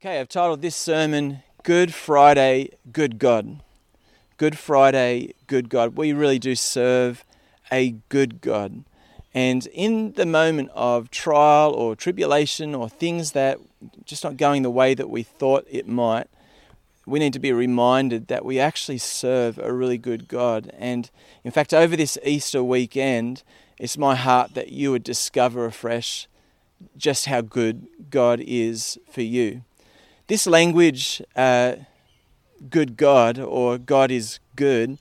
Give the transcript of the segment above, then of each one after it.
Okay, I've titled this sermon Good Friday, Good God. Good Friday, Good God. We really do serve a good God. And in the moment of trial or tribulation or things that just not going the way that we thought it might, we need to be reminded that we actually serve a really good God. And in fact, over this Easter weekend, it's my heart that you would discover afresh just how good God is for you. This language, uh, good God, or God is good,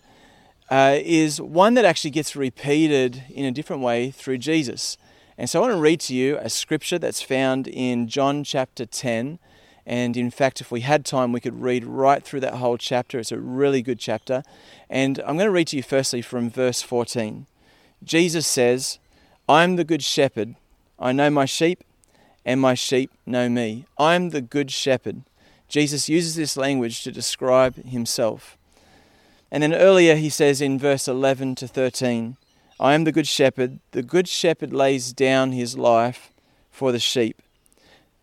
uh, is one that actually gets repeated in a different way through Jesus. And so I want to read to you a scripture that's found in John chapter 10. And in fact, if we had time, we could read right through that whole chapter. It's a really good chapter. And I'm going to read to you firstly from verse 14. Jesus says, I am the good shepherd. I know my sheep, and my sheep know me. I am the good shepherd. Jesus uses this language to describe himself. And then earlier he says in verse 11 to 13, I am the good shepherd. The good shepherd lays down his life for the sheep.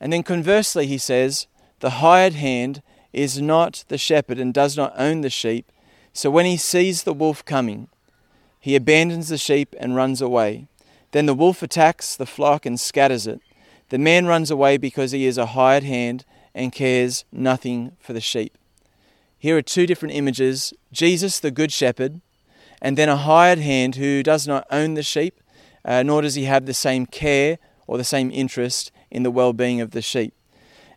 And then conversely he says, The hired hand is not the shepherd and does not own the sheep. So when he sees the wolf coming, he abandons the sheep and runs away. Then the wolf attacks the flock and scatters it. The man runs away because he is a hired hand and cares nothing for the sheep. Here are two different images Jesus, the Good Shepherd, and then a hired hand who does not own the sheep, uh, nor does he have the same care or the same interest in the well being of the sheep.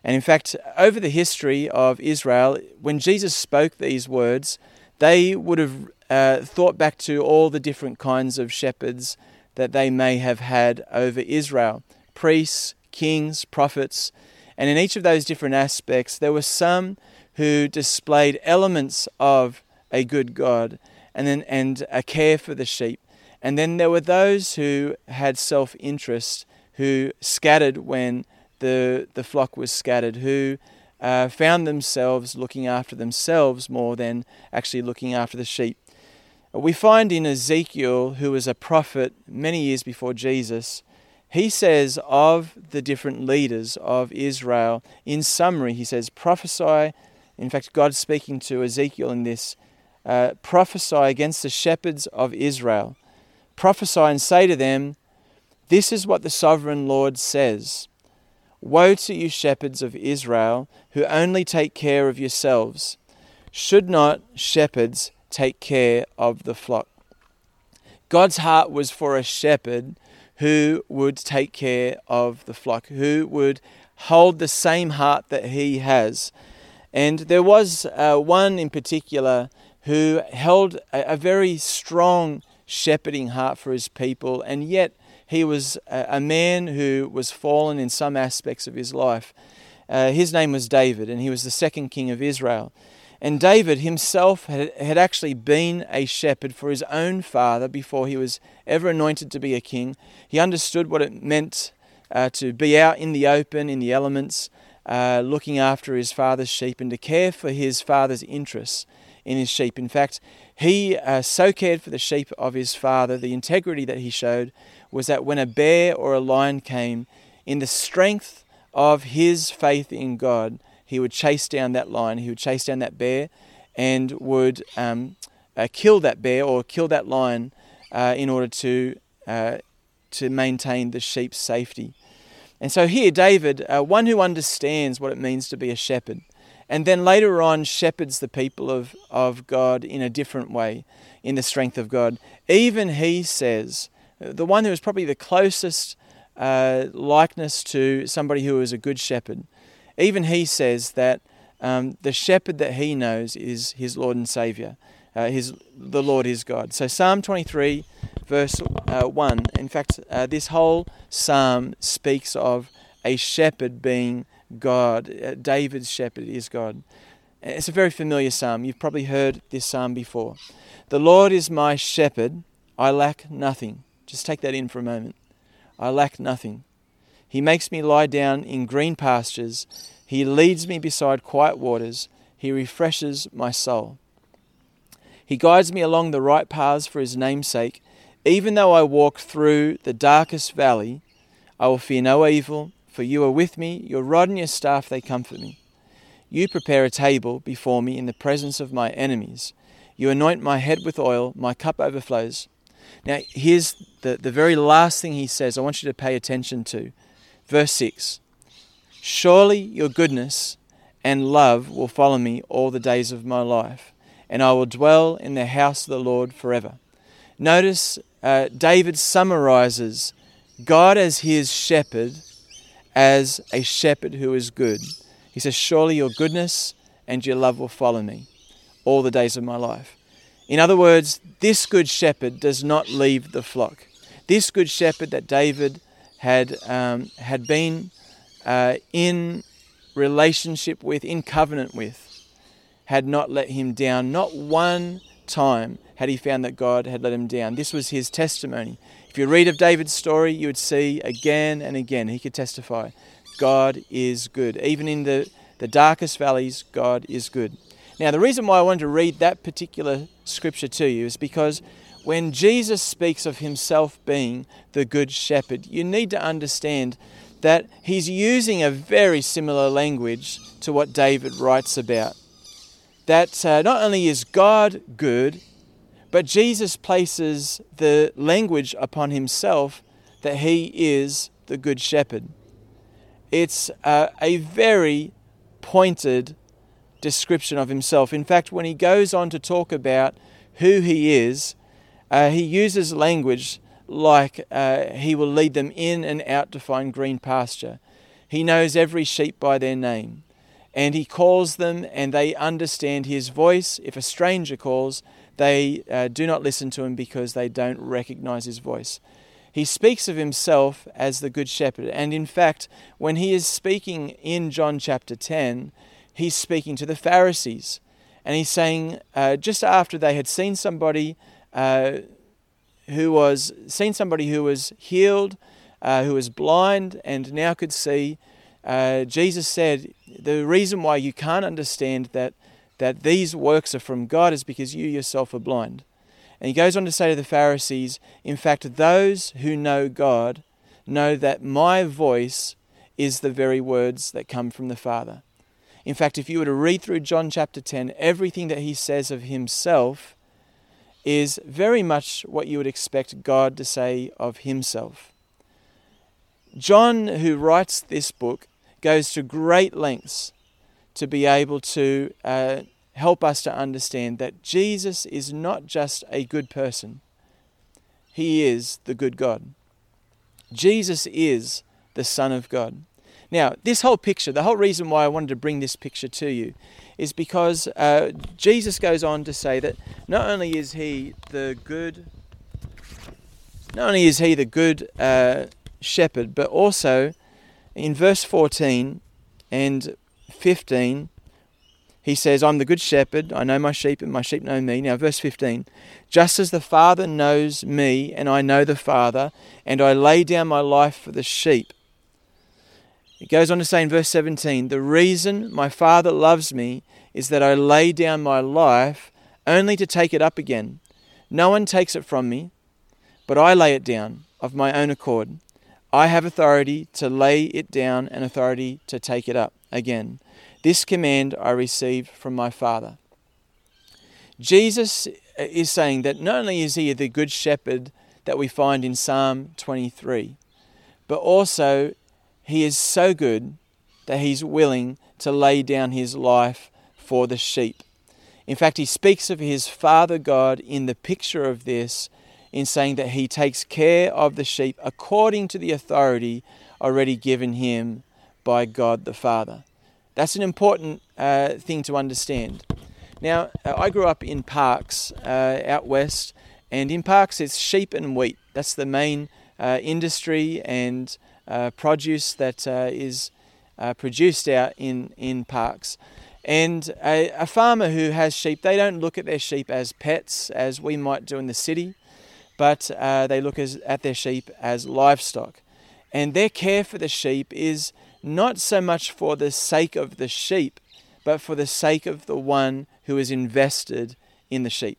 And in fact, over the history of Israel, when Jesus spoke these words, they would have uh, thought back to all the different kinds of shepherds that they may have had over Israel priests, kings, prophets. And in each of those different aspects, there were some who displayed elements of a good God and, then, and a care for the sheep. And then there were those who had self interest, who scattered when the, the flock was scattered, who uh, found themselves looking after themselves more than actually looking after the sheep. We find in Ezekiel, who was a prophet many years before Jesus, he says of the different leaders of Israel, in summary, he says, prophesy. In fact, God's speaking to Ezekiel in this uh, prophesy against the shepherds of Israel. Prophesy and say to them, This is what the sovereign Lord says Woe to you, shepherds of Israel, who only take care of yourselves. Should not shepherds take care of the flock? God's heart was for a shepherd who would take care of the flock, who would hold the same heart that he has. And there was uh, one in particular who held a, a, very strong shepherding heart for his people, and yet he was a, a man who was fallen in some aspects of his life. Uh, his name was David, and he was the second king of Israel. And David himself had, had actually been a shepherd for his own father before he was ever anointed to be a king. He understood what it meant uh, to be out in the open, in the elements, uh, looking after his father's sheep and to care for his father's interests in his sheep. In fact, he uh, so cared for the sheep of his father, the integrity that he showed was that when a bear or a lion came, in the strength of his faith in God, he would chase down that lion, he would chase down that bear, and would um, uh, kill that bear or kill that lion uh, in order to uh, to maintain the sheep's safety. And so here, David, uh, one who understands what it means to be a shepherd, and then later on shepherds the people of, of God in a different way, in the strength of God. Even he says, the one who is probably the closest uh, likeness to somebody who is a good shepherd, even he says that um, the shepherd that he knows is his Lord and Savior. Uh, his, the Lord is God. So, Psalm 23, verse uh, 1, in fact, uh, this whole psalm speaks of a shepherd being God. Uh, David's shepherd is God. It's a very familiar psalm. You've probably heard this psalm before. The Lord is my shepherd, I lack nothing. Just take that in for a moment. I lack nothing. He makes me lie down in green pastures. He leads me beside quiet waters. He refreshes my soul. He guides me along the right paths for his name's sake. Even though I walk through the darkest valley, I will fear no evil, for you are with me. Your rod and your staff, they comfort me. You prepare a table before me in the presence of my enemies. You anoint my head with oil, my cup overflows. Now, here's the, the very last thing he says I want you to pay attention to. Verse 6 Surely your goodness and love will follow me all the days of my life, and I will dwell in the house of the Lord forever. Notice uh, David summarizes God as his shepherd as a shepherd who is good. He says, Surely your goodness and your love will follow me all the days of my life. In other words, this good shepherd does not leave the flock. This good shepherd that David had, um, had been uh, in relationship with, in covenant with, had not let him down. Not one time had he found that God had let him down. This was his testimony. If you read of David's story, you would see again and again he could testify God is good. Even in the, the darkest valleys, God is good. Now, the reason why I wanted to read that particular scripture to you is because when Jesus speaks of himself being the good shepherd, you need to understand that he's using a very similar language to what David writes about. That uh, not only is God good, but Jesus places the language upon himself that he is the good shepherd. It's uh, a very pointed description of himself. In fact, when he goes on to talk about who he is, uh, he uses language like uh, he will lead them in and out to find green pasture. He knows every sheep by their name, and he calls them, and they understand his voice. If a stranger calls, they uh, do not listen to him because they don't recognize his voice. He speaks of himself as the Good Shepherd, and in fact, when he is speaking in John chapter 10, he's speaking to the Pharisees. And he's saying, uh, just after they had seen somebody uh, who was seen somebody who was healed, uh, who was blind and now could see, uh, Jesus said, the reason why you can't understand that that these works are from God is because you yourself are blind. And he goes on to say to the Pharisees, in fact, those who know God know that my voice is the very words that come from the Father. In fact, if you were to read through John chapter 10, everything that he says of himself is very much what you would expect God to say of himself. John, who writes this book, goes to great lengths to be able to uh, help us to understand that Jesus is not just a good person, he is the good God. Jesus is the Son of God. Now, this whole picture, the whole reason why I wanted to bring this picture to you is because uh, Jesus goes on to say that not only is he the good, not only is he the good uh, shepherd, but also in verse 14 and 15, he says, I'm the good shepherd, I know my sheep, and my sheep know me. Now, verse 15, just as the Father knows me, and I know the Father, and I lay down my life for the sheep. It goes on to say in verse 17, The reason my Father loves me is that I lay down my life only to take it up again. No one takes it from me, but I lay it down of my own accord. I have authority to lay it down and authority to take it up again. This command I received from my Father. Jesus is saying that not only is he the good shepherd that we find in Psalm 23, but also he is so good that he's willing to lay down his life for the sheep. In fact, he speaks of his Father God in the picture of this in saying that he takes care of the sheep according to the authority already given him by God the Father. That's an important uh, thing to understand. Now, uh, I grew up in Parkes uh, out west, and in Parkes it's sheep and wheat. That's the main uh, industry and produce that uh, is uh, produced out in, in Parkes. And a, a, farmer who has sheep, they don't look at their sheep as pets as we might do in the city, but uh, they look as, at their sheep as livestock. And their care for the sheep is not so much for the sake of the sheep, but for the sake of the one who is invested in the sheep.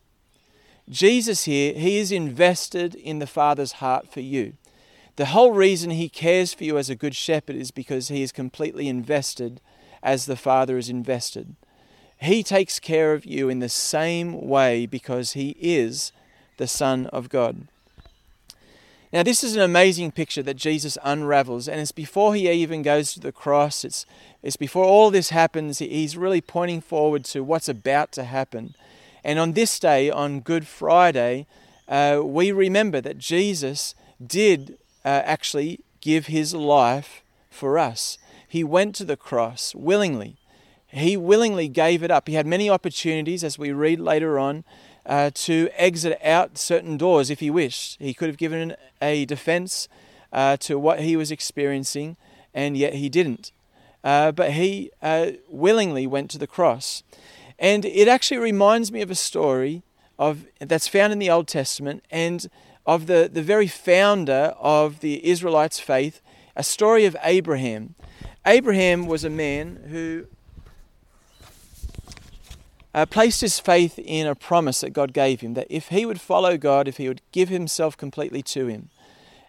Jesus here, he is invested in the Father's heart for you. The whole reason he cares for you as a good shepherd is because he is completely invested as the Father is invested. He takes care of you in the same way because He is the Son of God. Now, this is an amazing picture that Jesus unravels, and it's before he even goes to the cross. It's, it's before all this happens. He's really pointing forward to what's about to happen. And on this day, on Good Friday, uh, we remember that Jesus did uh, actually give his life for us. He went to the cross willingly. He willingly gave it up. He had many opportunities, as we read later on, uh, to exit out certain doors if he wished. He could have given a defense uh, to what he was experiencing, and yet he didn't. Uh, but he uh, willingly went to the cross. And it actually reminds me of a story of, that's found in the Old Testament and of the, the very founder of the Israelites' faith, a story of Abraham. Abraham was a man who uh, placed his faith in a promise that God gave him that if he would follow God, if he would give himself completely to Him,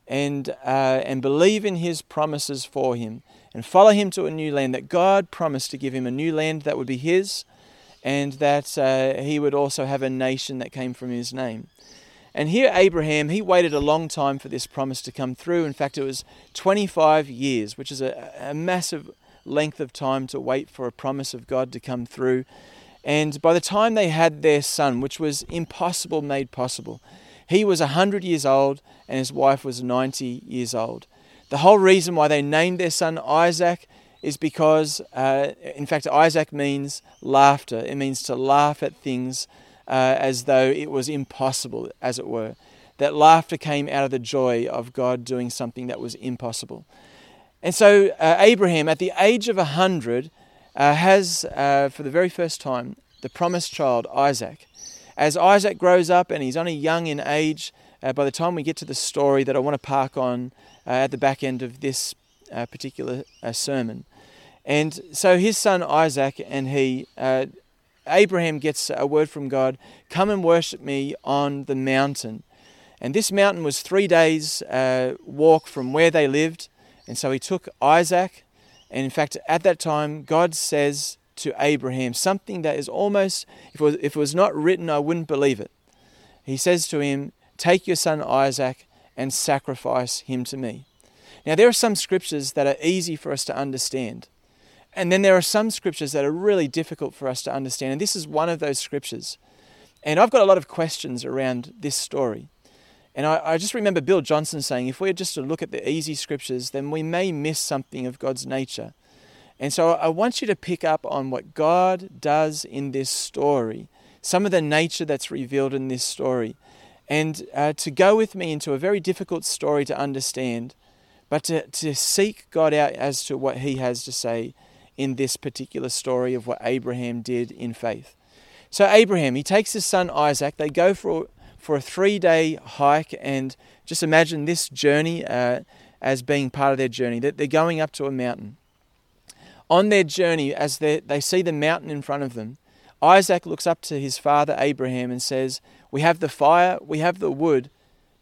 and uh, and believe in His promises for him, and follow Him to a new land, that God promised to give him a new land that would be His, and that uh, he would also have a nation that came from His name. And here, Abraham, he waited a long time for this promise to come through. In fact, it was 25 years, which is a, a massive length of time to wait for a promise of God to come through. And by the time they had their son, which was impossible made possible, he was 100 years old and his wife was 90 years old. The whole reason why they named their son Isaac is because, uh, in fact, Isaac means laughter. It means to laugh at things uh, as though it was impossible, as it were. That laughter came out of the joy of God doing something that was impossible. And so, uh, Abraham, at the age of 100, uh, has, uh, for the very first time, the promised child, Isaac. As Isaac grows up and he's only young in age, uh, by the time we get to the story that I want to park on uh, at the back end of this uh, particular uh, sermon. And so his son Isaac and he, Abraham gets a word from God come and worship me on the mountain. And this mountain was three days' uh, walk from where they lived. And so he took Isaac and in fact, at that time, God says to Abraham something that is almost, if it, was, if it was not written, I wouldn't believe it. He says to him, Take your son Isaac and sacrifice him to me. Now, there are some scriptures that are easy for us to understand. And then there are some scriptures that are really difficult for us to understand. And this is one of those scriptures. And I've got a lot of questions around this story. And I, I, just remember Bill Johnson saying, if we're just to look at the easy scriptures, then we may miss something of God's nature. And so I want you to pick up on what God does in this story, some of the nature that's revealed in this story, and uh, to go with me into a very difficult story to understand, but to, to seek God out as to what He has to say in this particular story of what Abraham did in faith. So, Abraham, he takes his son Isaac, they go for for a three day hike. And just imagine this journey uh, as being part of their journey, that they're going up to a mountain. On their journey, as they see the mountain in front of them, Isaac looks up to his father Abraham and says, We have the fire, we have the wood,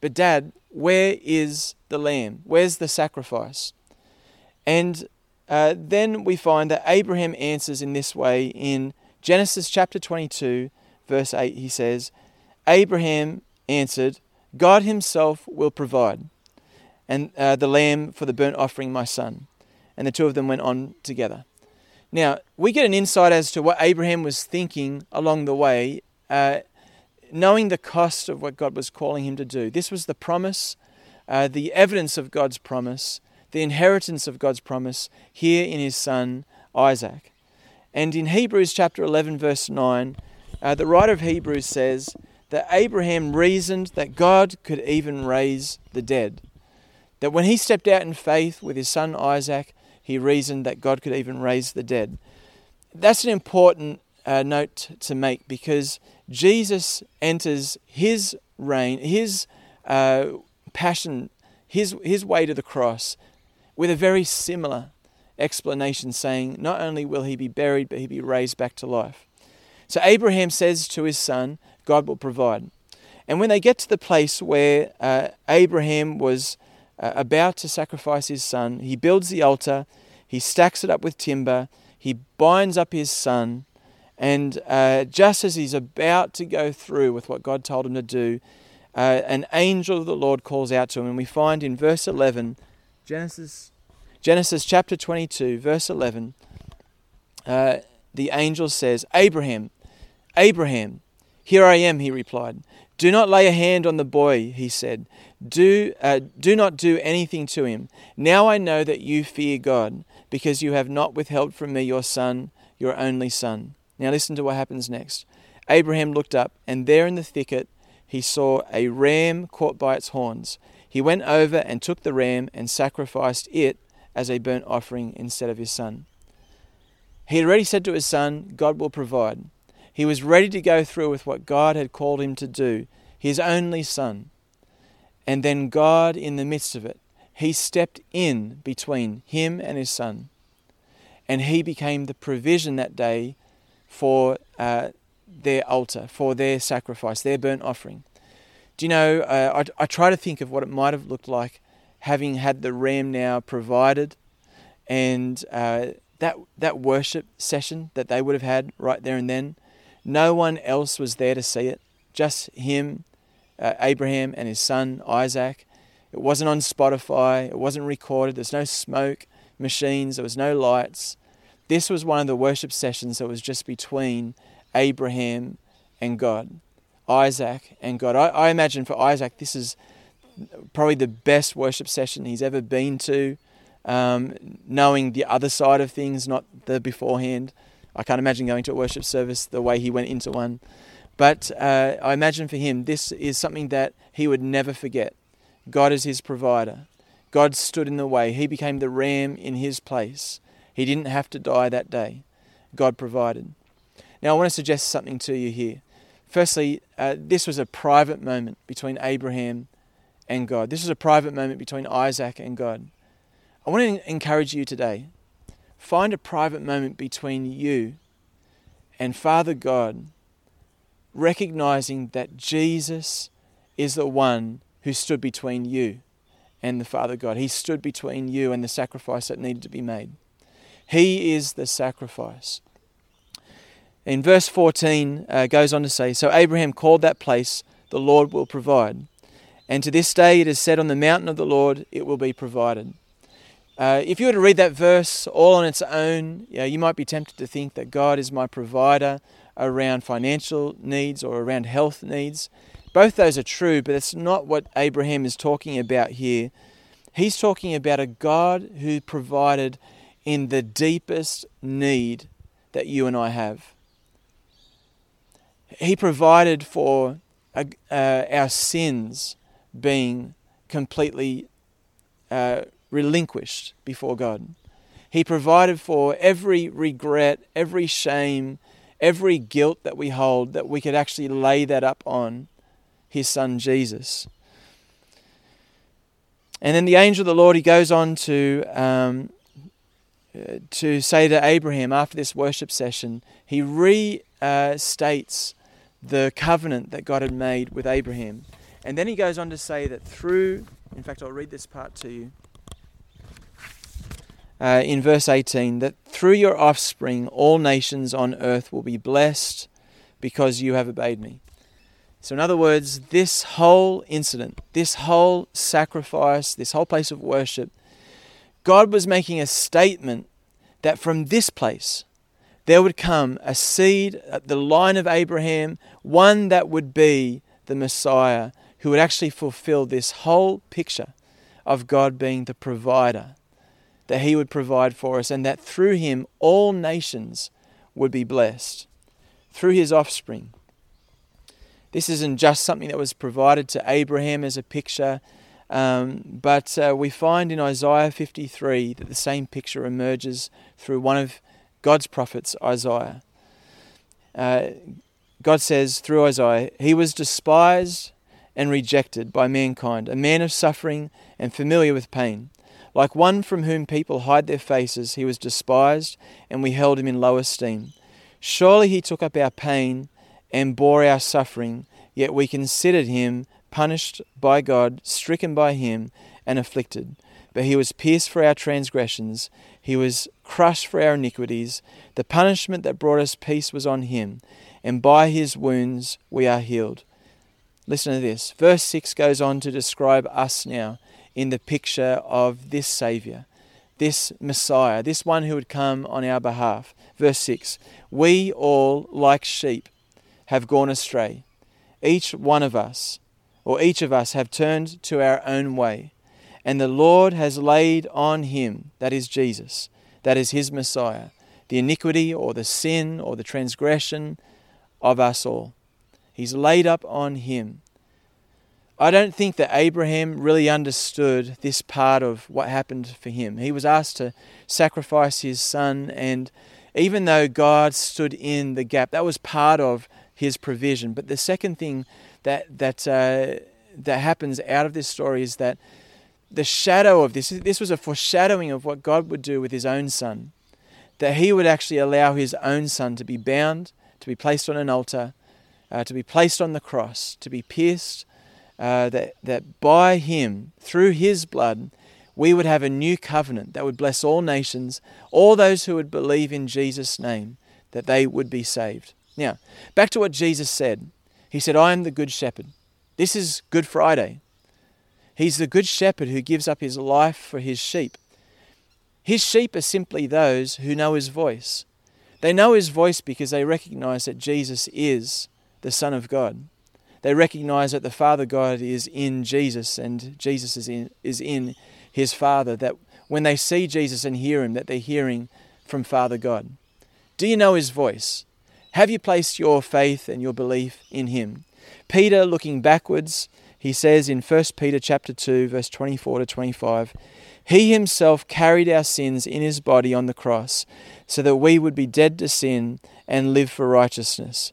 but dad, where is the lamb? Where's the sacrifice? And uh, then we find that Abraham answers in this way in Genesis chapter 22, verse 8. He says, Abraham answered, God himself will provide, and uh, the lamb for the burnt offering, my son. And the two of them went on together. Now, we get an insight as to what Abraham was thinking along the way, uh, knowing the cost of what God was calling him to do. This was the promise, uh, the evidence of God's promise, the inheritance of God's promise here in his son Isaac. And in Hebrews chapter 11, verse 9, uh, the writer of Hebrews says, that Abraham reasoned that God could even raise the dead. That when he stepped out in faith with his son Isaac, he reasoned that God could even raise the dead. That's an important uh, note to make because Jesus enters his reign, his uh, passion, his, his way to the cross with a very similar explanation, saying, Not only will he be buried, but he'll be raised back to life. So Abraham says to his son, God will provide. And when they get to the place where uh, Abraham was uh, about to sacrifice his son, he builds the altar, he stacks it up with timber, he binds up his son, and uh, just as he's about to go through with what God told him to do, uh, an angel of the Lord calls out to him, and we find in verse 11, Genesis, Genesis chapter 22, verse 11, uh, the angel says, Abraham, Abraham, here I am, he replied. Do not lay a hand on the boy, he said. Do, uh, do not do anything to him. Now I know that you fear God, because you have not withheld from me your son, your only son. Now listen to what happens next. Abraham looked up, and there in the thicket he saw a ram caught by its horns. He went over and took the ram and sacrificed it as a burnt offering instead of his son. He had already said to his son, God will provide. He was ready to go through with what God had called him to do, his only son. And then God, in the midst of it, he stepped in between him and his son. And he became the provision that day for uh, their altar, for their sacrifice, their burnt offering. Do you know, uh, I, I try to think of what it might have looked like having had the ram now provided and uh, that, that worship session that they would have had right there and then. No one else was there to see it, just him, uh, Abraham, and his son Isaac. It wasn't on Spotify, it wasn't recorded, there's no smoke machines, there was no lights. This was one of the worship sessions that was just between Abraham and God, Isaac and God. I, I imagine for Isaac, this is probably the best worship session he's ever been to, um, knowing the other side of things, not the beforehand. I can't imagine going to a worship service the way he went into one. But uh, I imagine for him, this is something that he would never forget. God is his provider. God stood in the way. He became the ram in his place. He didn't have to die that day. God provided. Now, I want to suggest something to you here. Firstly, uh, this was a private moment between Abraham and God. This was a private moment between Isaac and God. I want to encourage you today Find a private moment between you and Father God, recognizing that Jesus is the one who stood between you and the Father God. He stood between you and the sacrifice that needed to be made. He is the sacrifice. In verse 14, uh, goes on to say So Abraham called that place, the Lord will provide. And to this day it is said, On the mountain of the Lord it will be provided. Uh, if you were to read that verse all on its own, you, know, you might be tempted to think that God is my provider around financial needs or around health needs. Both those are true, but it's not what Abraham is talking about here. He's talking about a God who provided in the deepest need that you and I have. He provided for uh, uh our sins being completely uh, relinquished before God. He provided for every regret, every shame, every guilt that we hold, that we could actually lay that up on His Son Jesus. And then the angel of the Lord, he goes on to, um, to say to Abraham after this worship session, he restates the covenant that God had made with Abraham. And then he goes on to say that through, in fact, I'll read this part to you uh, in verse 18 that through your offspring all nations on earth will be blessed because you have obeyed me. So, in other words, this whole incident, this whole sacrifice, this whole place of worship, God was making a statement that from this place there would come a seed, the line of Abraham, one that would be the Messiah who would actually fulfill this whole picture of God being the provider that he would provide for us, and that through him all nations would be blessed, through his offspring. This isn't just something that was provided to Abraham as a picture, um, but uh, we find in Isaiah 53 that the same picture emerges through one of God's prophets, Isaiah. Uh, God says through Isaiah, He was despised and rejected by mankind, a man of suffering and familiar with pain. Like one from whom people hide their faces, he was despised, and we held him in low esteem. Surely he took up our pain and bore our suffering, yet we considered him punished by God, stricken by him, and afflicted. But he was pierced for our transgressions, he was crushed for our iniquities. The punishment that brought us peace was on him, and by his wounds we are healed. Listen to this. Verse 6 goes on to describe us now in the picture of this Saviour, this Messiah, this one who would come on our behalf. Verse 6 We all, like sheep, have gone astray. Each one of us, or each of us, have turned to our own way. And the Lord has laid on him, that is Jesus, that is his Messiah, the iniquity or the sin or the transgression of us all. He's laid up on him. I don't think that Abraham really understood this part of what happened for him. He was asked to sacrifice his son, and even though God stood in the gap, that was part of his provision. But the second thing that that uh, that happens out of this story is that the shadow of this this was a foreshadowing of what God would do with his own son, that he would actually allow his own son to be bound, to be placed on an altar, uh, to be placed on the cross, to be pierced, uh, that, that by him, through his blood, we would have a new covenant that would bless all nations, all those who would believe in Jesus' name, that they would be saved. Now, back to what Jesus said. He said, I am the good shepherd. This is Good Friday. He's the good shepherd who gives up his life for his sheep. His sheep are simply those who know his voice. They know his voice because they recognize that Jesus is the Son of God. They recognize that the Father God is in Jesus and Jesus is in, is in his Father. That when they see Jesus and hear him, that they're hearing from Father God. Do you know his voice? Have you placed your faith and your belief in him? Peter, looking backwards, he says in 1 Peter chapter 2 verse 24 to 25, he himself carried our sins in his body on the cross so that we would be dead to sin and live for righteousness.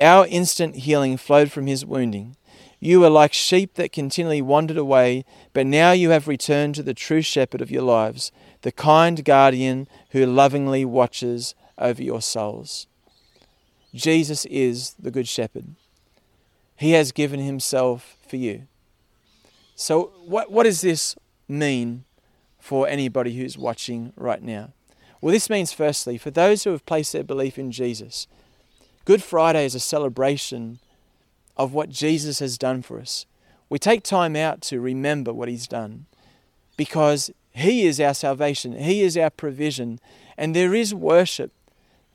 Our instant healing flowed from his wounding. You were like sheep that continually wandered away, but now you have returned to the true shepherd of your lives, the kind guardian who lovingly watches over your souls. Jesus is the good shepherd. He has given himself for you. So, what, what does this mean for anybody who's watching right now? Well, this means, firstly, for those who have placed their belief in Jesus, Good Friday is a celebration of what Jesus has done for us. We take time out to remember what He's done because He is our salvation, He is our provision, and there is worship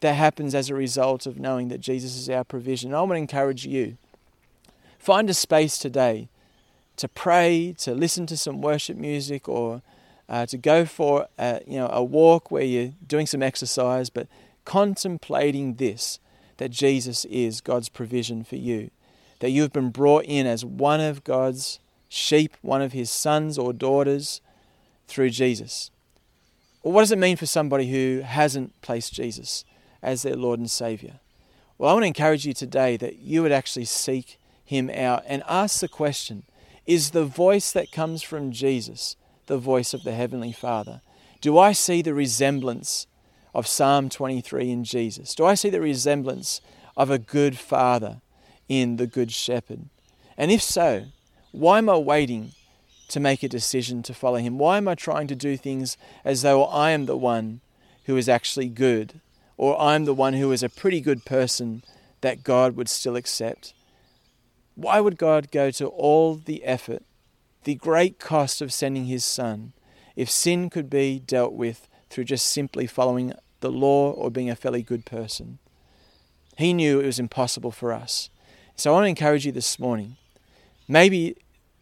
that happens as a result of knowing that Jesus is our provision. I want to encourage you find a space today to pray, to listen to some worship music, or uh, to go for a, you know a walk where you're doing some exercise, but contemplating this that Jesus is God's provision for you, that you have been brought in as one of God's sheep, one of his sons or daughters through Jesus. Well, what does it mean for somebody who hasn't placed Jesus as their Lord and Savior? Well, I want to encourage you today that you would actually seek him out and ask the question Is the voice that comes from Jesus the voice of the Heavenly Father? Do I see the resemblance of Psalm 23 in Jesus? Do I see the resemblance of a good father in the Good Shepherd? And if so, why am I waiting to make a decision to follow him? Why am I trying to do things as though I am the one who is actually good, or I'm the one who is a pretty good person that God would still accept? Why would God go to all the effort, the great cost of sending his son, if sin could be dealt with through just simply following the law or being a fairly good person. He knew it was impossible for us. So I want to encourage you this morning, maybe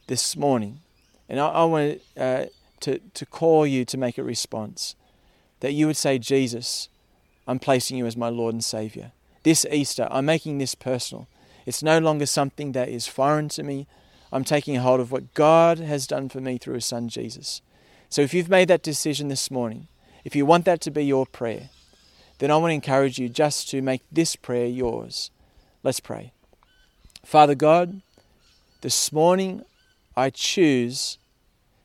this morning, and I, I want uh, to, to call you to make a response, that you would say, Jesus, I'm placing you as my Lord and Savior. This Easter, I'm making this personal. It's no longer something that is foreign to me. I'm taking hold of what God has done for me through His Son Jesus. So if you've made that decision this morning, if you want that to be your prayer, then I want to encourage you just to make this prayer yours. Let's pray. Father God, this morning I choose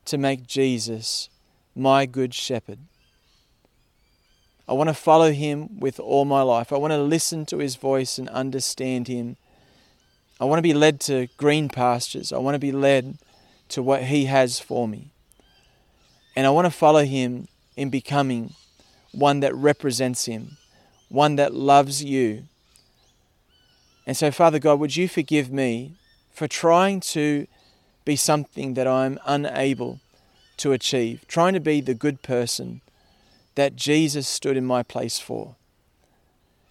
to make Jesus my good shepherd. I want to follow him with all my life. I want to listen to his voice and understand him. I want to be led to green pastures. I want to be led to what he has for me. And I want to follow him in becoming one that represents him, one that loves you. And so, Father God, would you forgive me for trying to be something that I'm unable to achieve, trying to be the good person that Jesus stood in my place for.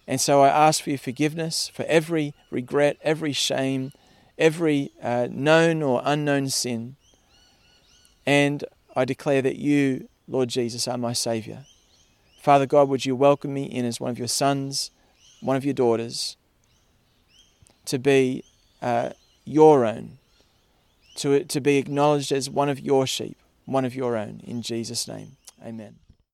And so I ask for your forgiveness for every regret, every shame, every uh, known or unknown sin. And I declare that you, Lord Jesus, are my Saviour. Father God, would you welcome me in as one of your sons, one of your daughters, to be uh, your own, to, to be acknowledged as one of your sheep, one of your own. In Jesus' name, amen.